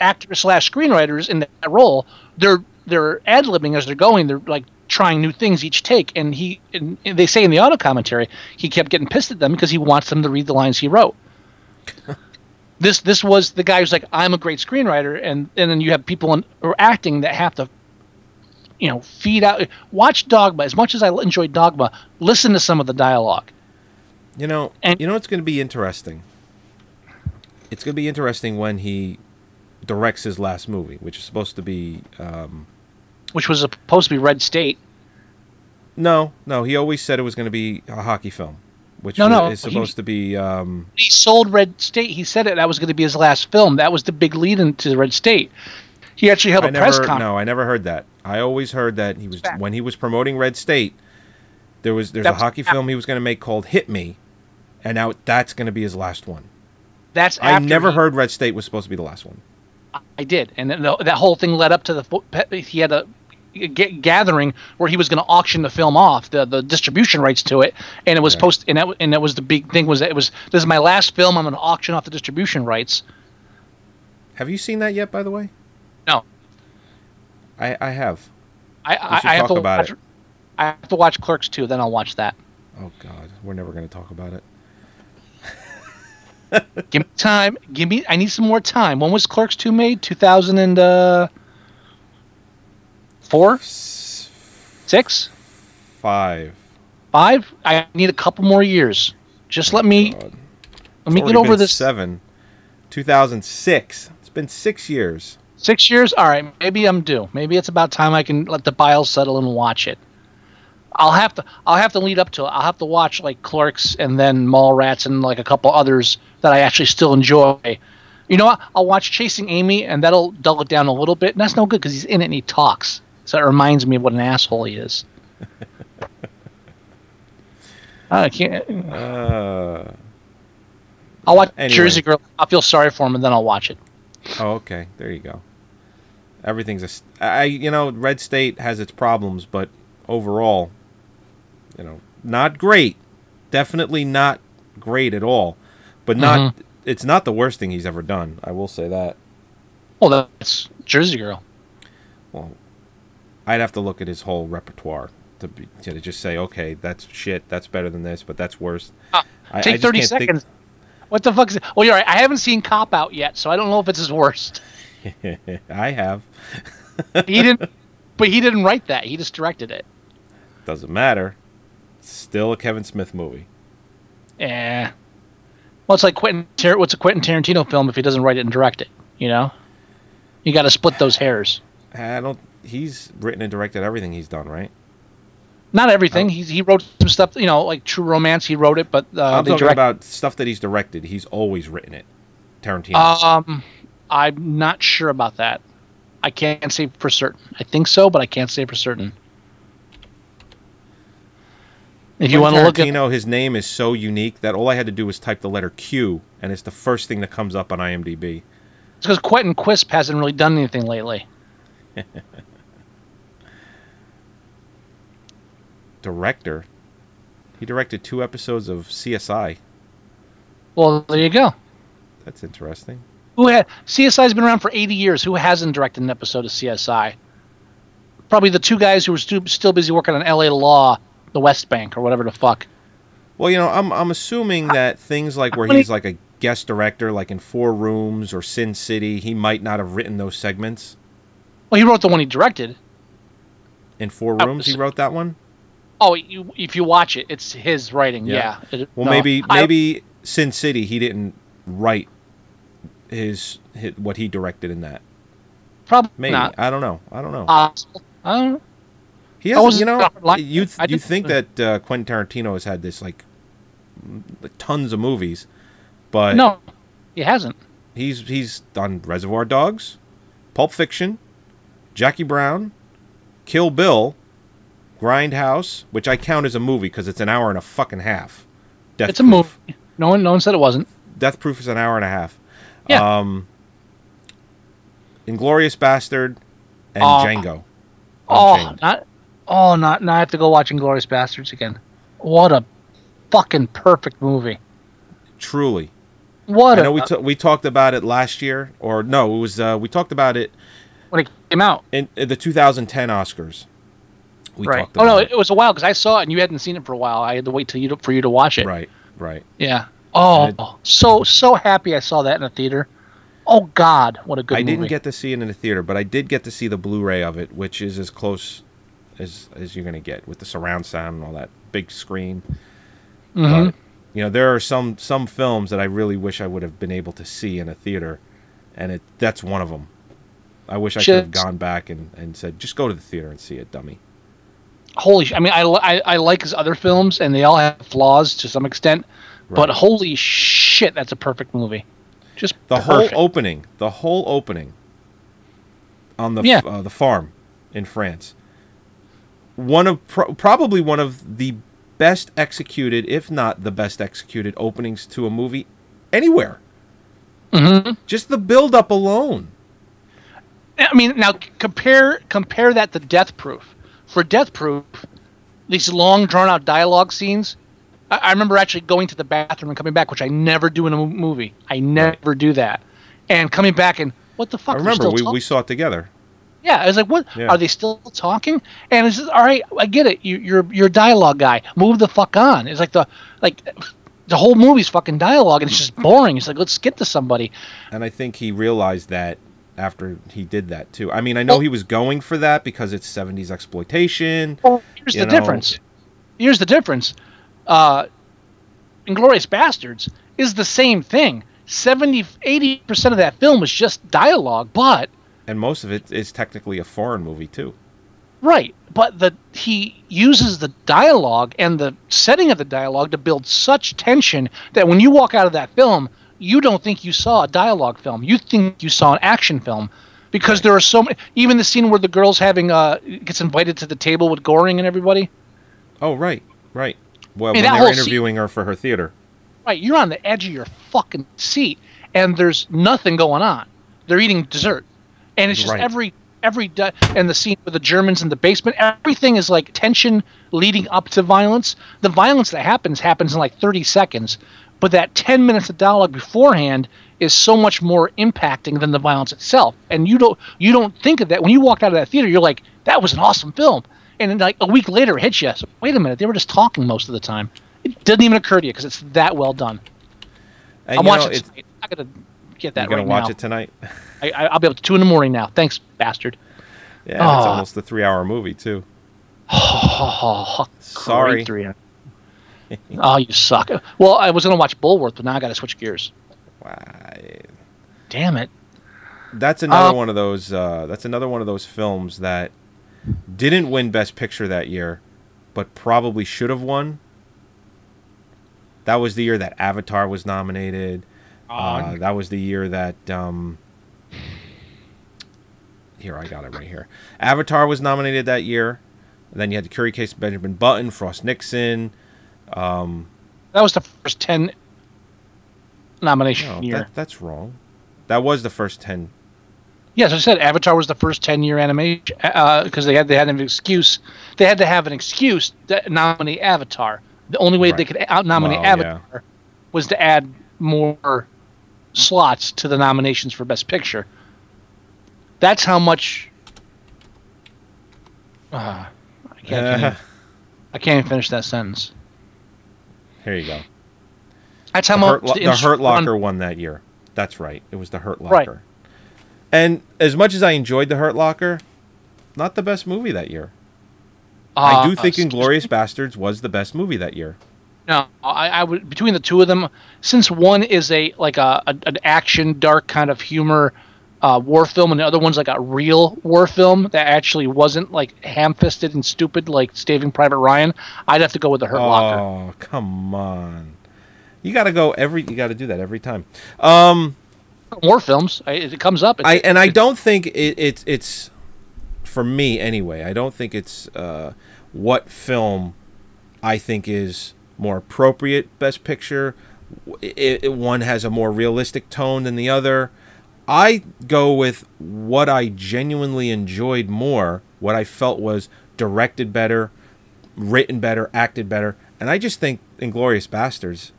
actors slash screenwriters in that role. They're they're ad libbing as they're going. They're like trying new things each take. And he and, and they say in the auto commentary, he kept getting pissed at them because he wants them to read the lines he wrote. this this was the guy who's like, I'm a great screenwriter, and and then you have people in or acting that have to. You know, feed out. Watch Dogma as much as I enjoyed Dogma. Listen to some of the dialogue. You know, And- you know, it's going to be interesting. It's going to be interesting when he directs his last movie, which is supposed to be. Um, which was supposed to be Red State. no, no, he always said it was going to be a hockey film, which No, was- no, is he- supposed to be. Um, He sold Red State. He said it that was going to be his last film. That was the big lead into Red State. He actually held I a press conference. no, I never heard that. I always heard that he was Fact. when he was promoting Red State. There was there's That a was- hockey film he was going to make called Hit Me, and now that's going to be his last one. That's I after never he- heard Red State was supposed to be the last one. I did, and then the, that whole thing led up to the he had a g- gathering where he was going to auction the film off the the distribution rights to it, and it was post and that and that was the big thing was that it was this is my last film. I'm going to auction off the distribution rights. Have you seen that yet? By the way, No, I I have. I I, I have talk to about watch, it. I have to watch Clerks too. Then I'll watch that. Oh God, we're never going to talk about it. Give me time. Give me. I need some more time. When was Clerks two made? Two thousand and uh, four, six, Five. five. I need a couple more years. Just let me let me get over this Seven, 2006. It's been six years. six years. All right, maybe I'm due. Maybe it's about time I can let the bile settle and watch it. I'll have to. I'll have to lead up to it. I'll have to watch like Clerks and then Mallrats and like a couple others that I actually still enjoy. You know what? I'll watch Chasing Amy and that'll dull it down a little bit. And that's no good because he's in it and he talks. So it reminds me of what an asshole he is. I can't. Uh, I'll watch Anyway. Jersey Girl. I'll feel sorry for him and then I'll watch it. oh, okay. There you go. Everything's a. I you know Red State has its problems, but overall, you know, not great. Definitely not great at all. But not. Mm-hmm. It's not the worst thing he's ever done. I will say that. Well, that's Jersey Girl. Well, I'd have to look at his whole repertoire to be, to just say, okay, that's shit. That's better than this, but that's worse. Ah, I- I Take just 30 can't think- seconds. What the fuck is it? Well, you're right. I haven't seen Cop Out yet, so I don't know if it's his worst. I have. He didn't, but he didn't write that. He just directed it. Doesn't matter. Still a Kevin Smith movie. Yeah. Well, it's like Quentin. Tar- what's a Quentin Tarantino film if he doesn't write it and direct it? You know, you got to split those hairs. I don't. He's written and directed everything he's done, right? Not Oh. everything. He's he wrote some stuff. You know, like True Romance. He wrote it, but uh, I'm talking direct- about stuff that he's directed. He's always written it. Tarantino. Um, I'm not sure about that. I can't say for certain. I think so, but I can't say for certain. If you want to look at Tarantino, his name is so unique that all I had to do was type the letter Q, and it's the first thing that comes up on IMDb. It's because Quentin Quisp hasn't really done anything lately. Director. He directed two episodes of CSI. Well, there you go. That's interesting. Who had CSI's been around for 80 years. Who hasn't directed an episode of CSI? Probably the two guys who were stu- still busy working on LA Law, the West Bank, or whatever the fuck. Well, you know, I'm I'm assuming that things like where he's like a guest director, like in Four Rooms or Sin City, he might not have written those segments. Well, he wrote the one he directed. In Four Rooms, he wrote that one. Oh, you, if you watch it, it's his writing. Yeah. It- Well, no. maybe I- maybe Sin City, he didn't write his, his what he directed in that. probably Maybe not. I don't know. I don't know. Possible. I don't know. He has, you know, you you think that uh, Quentin Tarantino has had this like tons of movies, but No, he hasn't. he's he's done Reservoir Dogs, Pulp Fiction, Jackie Brown, Kill Bill, Grindhouse, which I count as a movie because it's an hour and a fucking half. Death It's a Proof. movie. No one, no one said it wasn't. Death Proof is an hour and a half. Yeah. Um, Inglorious Bastard and Oh. Django. Oh, Unchained. not. Oh, not. Now I have to go watch Inglorious Bastards again. What a fucking perfect movie. Truly. What I a know we ta- we talked about it last year, or no, it was uh, we talked about it when it came out. in, in the 2010 Oscars. We right. talked Oh no, it. it was a while because I saw it and you hadn't seen it for a while. I had to wait till you to, for you to watch it. Right, right. Yeah. Oh, And so so happy I saw that in the theater. Oh God, what a good I movie. didn't get to see it in the theater, but I did get to see the Blu-ray of it, which is as close as as you're gonna get with the surround sound and all that big screen. Mhm. But you know, there are some some films that I really wish I would have been able to see in a theater, and it that's one of them. I wish I could have gone back and, and said, just go to the theater and see it, dummy. Holy, sh- I mean, I, I I like his other films and they all have flaws to some extent, but holy shit, that's a perfect movie. Just The perfect. whole opening, the whole opening on the Yeah. uh, the farm in France. One of pro- probably one of the best executed, if not the best executed openings to a movie anywhere. Mhm. Just the build up alone. I mean, now compare compare that to Death Proof. For Death Proof, these long drawn out dialogue scenes. I, I remember actually going to the bathroom and coming back, which I never do in a movie. I never do that. And coming back and what the fuck? I remember we, we saw it together. Yeah, I was like, what? Yeah. Are they still talking? And it's just, all right, I get it. You, you're you're a dialogue guy. Move the fuck on. It's like the like the whole movie's fucking dialogue, and it's just boring. It's like let's get to somebody. And I think he realized that after he did that too. I mean, I know Well- he was going for that because it's 70s exploitation. Well, here's the know- difference. Here's the difference. Uh, Inglorious Bastards is the same thing. 70 80% of that film is just dialogue, but And most of it is technically a foreign movie too. Right, but the he uses the dialogue and the setting of the dialogue to build such tension that when you walk out of that film, you don't think you saw a dialogue film. You think you saw an action film because there are so many. Even the scene where the girl's having uh gets invited to the table with Goring and everybody. Oh right, right. Well, mean, when they're whole scene- interviewing her for her theater. Right, you're on the edge of your fucking seat, and there's nothing going on. They're eating dessert, and it's just Right. every every di- and the scene with the Germans in the basement. Everything is like tension leading up to violence. The violence that happens happens in like 30 seconds, but that 10 minutes of dialogue beforehand is so much more impacting than the violence itself. And you don't you don't think of that when you walk out of that theater. You're like, that was an awesome film, and then like a week later it hits you. So, wait a minute, they were just talking most of the time. It doesn't even occur to you because it's that well done. And I'm you know, watching. it's-. I gotta get that. You're gonna right watch now. it tonight. I, I, I'll be up to two in the morning now. Thanks, bastard. Yeah, it's Ah. almost a three-hour movie too. Oh, Sorry. three. oh, you suck. Well, I was gonna watch Bulworth, but now I gotta switch gears. Why? Damn it. That's another Um, one of those. Uh, that's another one of those films that didn't win Best Picture that year, but probably should have won. That was the year that Avatar was nominated. Uh, that was the year that. Um, here, I got it right here. Avatar was nominated that year. then you had the Curry Case Benjamin Button, Frost Nixon. That was the first ten nomination No, year. That, that's wrong. That was the first ten. Yes, I said Avatar was the first ten year animation because they had they had an excuse. They had to have an excuse to nominate Avatar. The only way they could out nominate Well, yeah. Avatar was to add more slots to the nominations for Best Picture. That's how much. Uh, I, can't, I, can't even, I can't even finish that sentence. Here you go. That's how the much Hurt, Lo- the Hurt Locker won that year. That's right. It was the Hurt Locker. Right. And as much as I enjoyed the Hurt Locker, not the best movie that year. I do Uh, think excuse Inglorious Bastards was the best movie that year. No, I, I would between the two of them, since one is a like a, a an action dark kind of humor uh, war film, and the other one's like a real war film that actually wasn't like ham-fisted and stupid like Saving Private Ryan. I'd have to go with the Hurt Locker. Oh, come on. You got to go every you got to do that every time. Um War films, I, it comes up. I and I don't think it, it's it's for me anyway. I don't think it's uh, what film I think is more appropriate Best Picture. It, it- one has a more realistic tone than the other. I go with what I genuinely enjoyed more, what I felt was directed better, written better, acted better, and I just think Inglorious Bastards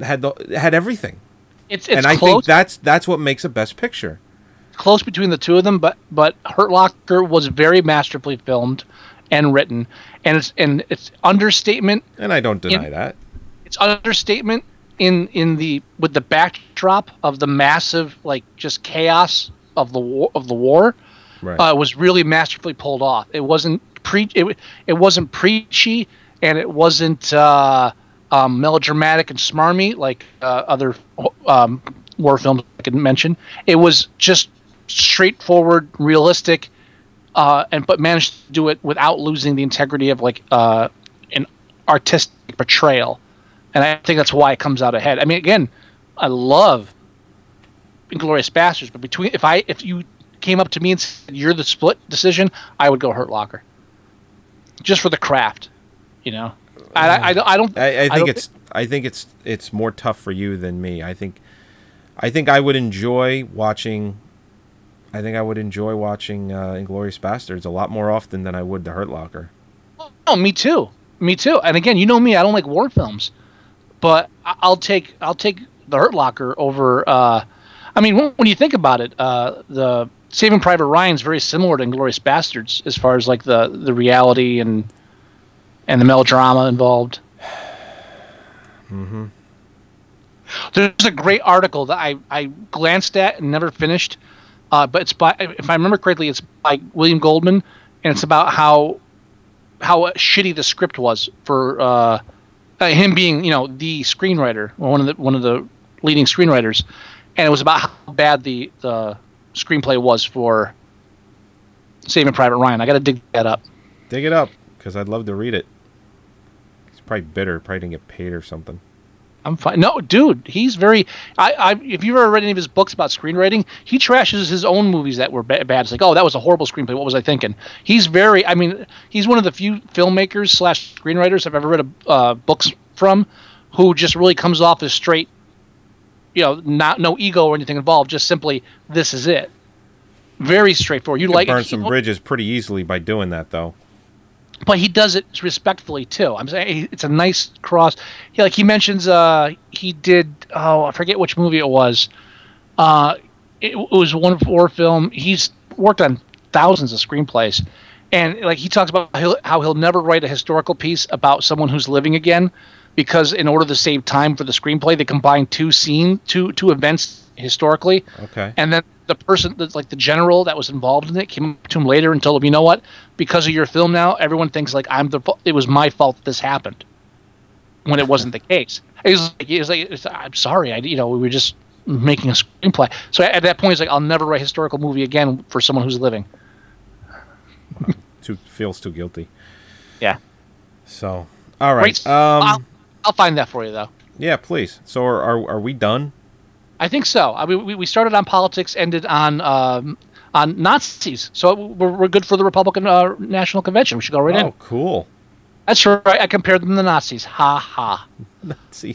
had the, had everything. It's it's and I close. think that's that's what makes a Best Picture. close between the two of them, but but Hurt Locker was very masterfully filmed and written, and it's and it's understatement And I don't deny In- that. it's understatement in in the with the backdrop of the massive like just chaos of the war of the war Right. uh, was really masterfully pulled off. It wasn't pre it, it wasn't preachy and it wasn't uh, um, melodramatic and smarmy like uh, other um, war films I could mention. It was just straightforward, realistic, uh, and but managed to do it without losing the integrity of like uh, an artistic portrayal. And I think that's why it comes out ahead. I mean, again, I love Inglorious Bastards, but between if I if you came up to me and said you're the split decision, I would go Hurt Locker. Just for the craft, you know. I, I, I don't. I, don't- I, I think don't it's I think it's it's more tough for you than me. I think I think I would enjoy watching I think I would enjoy watching uh, Inglorious Bastards a lot more often than I would The Hurt Locker. Oh, me too. Me too. And again, you know me, I don't like war films, but I'll take I'll take the Hurt Locker over. Uh, I mean, when, when you think about it, uh, the Saving Private Ryan's very similar to Inglorious Bastards as far as like the the reality and and the melodrama involved. Mm-hmm. There's a great article that I, I glanced at and never finished, uh, but it's by if I remember correctly, it's by William Goldman, and it's about how how shitty the script was for uh, uh, him being you know the screenwriter, one of the one of the leading screenwriters, and it was about how bad the the screenplay was for Saving Private Ryan. I got to dig that up. Dig it up because I'd love to read it. He's probably bitter. Probably didn't get paid or something. I'm fine. No, dude, he's very. I, I, if you've ever read any of his books about screenwriting, he trashes his own movies that were ba- bad. It's like, oh, that was a horrible screenplay. What was I thinking? He's very. I mean, he's one of the few filmmakers slash screenwriters I've ever read a, uh, books from, who just really comes off as straight. You know, not no ego or anything involved. Just simply, this is it. Very straightforward. You You like burn some bridges pretty easily by doing that, though. But he does it respectfully too. I'm saying it's a nice cross. He, like he mentions, uh, he did. Oh, I forget which movie it was. Uh, it, it was one war film. He's worked on thousands of screenplays, and like he talks about he'll, how he'll never write a historical piece about someone who's living again, because in order to save time for the screenplay, they combine two scene, two two events historically. Okay. And then the person that's like the general that was involved in it came up to him later and told him, you know what? Because of your film now, everyone thinks like I'm the it was my fault that this happened. When it wasn't the case. He's like, he's like I'm sorry, I you know, we were just making a screenplay. So at that point he's like, I'll never write a historical movie again for someone who's living. Too feels too guilty. Yeah. So, all right. Great. Um, I'll, I'll find that for you though. yeah, please. So, are, are are we done? I think so. I mean, we, we started on politics, ended on um, on Nazis. So we're, we're good for the Republican uh, National Convention. We should go right Oh, in. Oh, cool. That's right. I compared them to the Nazis. Ha ha. See,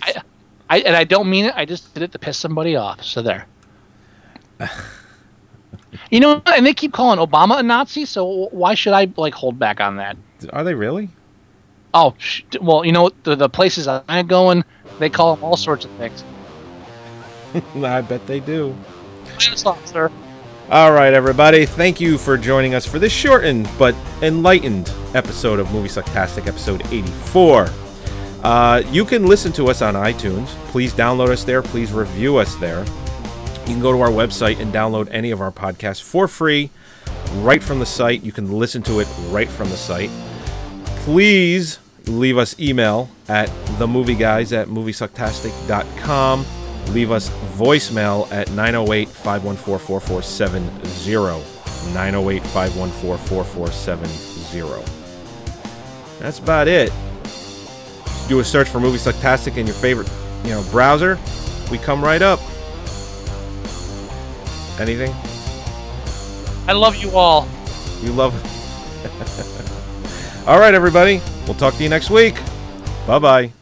I, and I don't mean it. I just did it to piss somebody off. So there. you know, and they keep calling Obama a Nazi. So why should I like hold back on that? are they really? Oh, sh- well, you know? The, the places I'm going, they call them all sorts of things. I bet they do. Sir. All right, everybody. Thank you for joining us for this shortened but enlightened episode of Movie Sucktastic, episode 84. Uh, you can listen to us on iTunes. Please download us there. Please review us there. You can go to our website and download any of our podcasts for free right from the site. You can listen to it right from the site. Please leave us email at themovieguys at moviesucktastic.com. Leave us voicemail at 908 514 4470. 908 514 4470. That's about it. Do a search for Movie Sucktastic in your favorite, you know, browser. We come right up. Anything? I love you all. You love. All right, everybody. We'll talk to you next week. Bye bye.